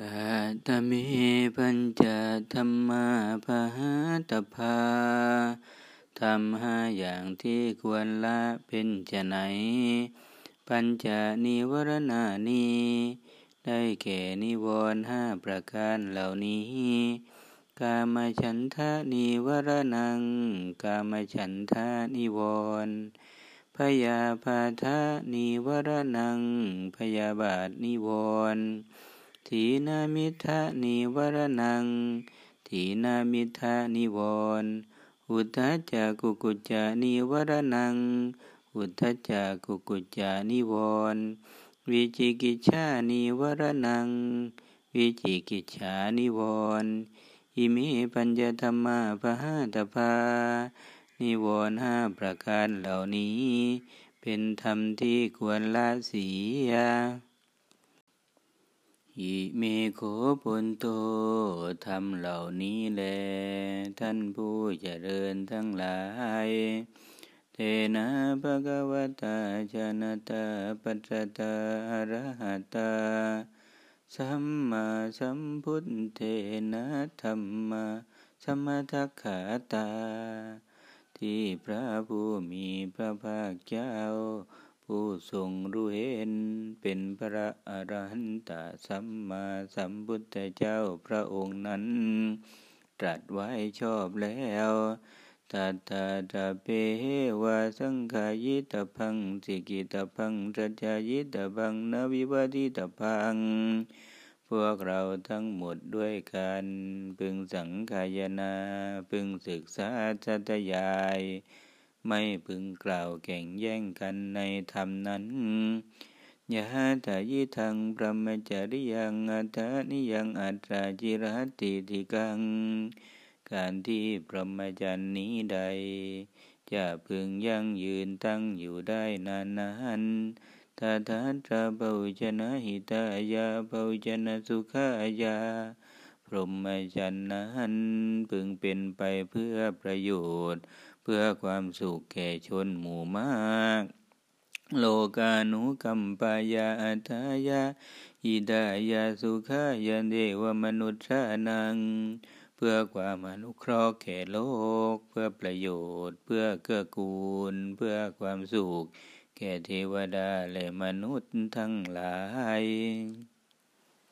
กาตเมปัญจธรรมาภาตภาทำห้าอย่างที่ควรละเป็นจะไหน ปัญจนิวรณานีได้แก่นิวรณ์ห้าประการเหล่านี้ กามฉันทะนิวรณัง กามฉันทะนิวรณ์พยาปาทะนิวรณัง พยาบาทนิวรณ์ ทีนามิทะนิวรนังทีนามิทะนิวรอุทจจกุกุจานิวรนัง อุทจจกุกุจานิวรวิจิกิจานิวรนัง วิจิกิจานิวรอิมิปัญญธรรมะปะหะตภานิวรห้าประการเหล่านี้ เป็นธรรมที่ควรละเสีย อิเมโคปุนโตทำเหล่านี้แล ท่านผู้เจริญทั้งหลาย เทนะภะคะวตาชนะตาปัจจตาอรหัตาสัมมาสัมพุทเทนะธรรมะสมทัคขาตา ที่พระผู้มีพระภาคเจ้า ผู้ทรงรู้เห็นเป็นพระอรหันตสัมมาสัมพุทธเจ้าพระองค์นั้น ตรัสไว้ชอบแล้วตัตาตาเปวะสังขายิตพังสิกิตพังจัจจายิตพังนวิวัติตพัง พวกเราทั้งหมดด้วยกัน พึงสังขายนา พึงศึกษาจัตยาย ไม่พึงกล่าวแข่งแย่งกันในธรรมนั้นยะถายิทังพระมจริยังอัตนิยังอัตราจิรติทิกัง การที่พรหมจรรย์นี้ใด จะพึงยั่งยืนตั้งอยู่ได้นานนานตาทัตระเบาชนะหิตายาเบาชนะสุขายา พรหมจรรย์นั้นพึงเป็นไปเพื่อประโยชน์ พื่อความสุขแก่ชนหมู่มาก โลกานุกัมปายาอัตายาอิดายาสุขายานเดวมนุษย์นัง เพื่อความอนุเคราะห์แก่โลก เพื่อประโยชน์ เพื่อเกื้อกูล เพื่อความสุขแก่เทวดาและมนุษย์ทั้งหลาย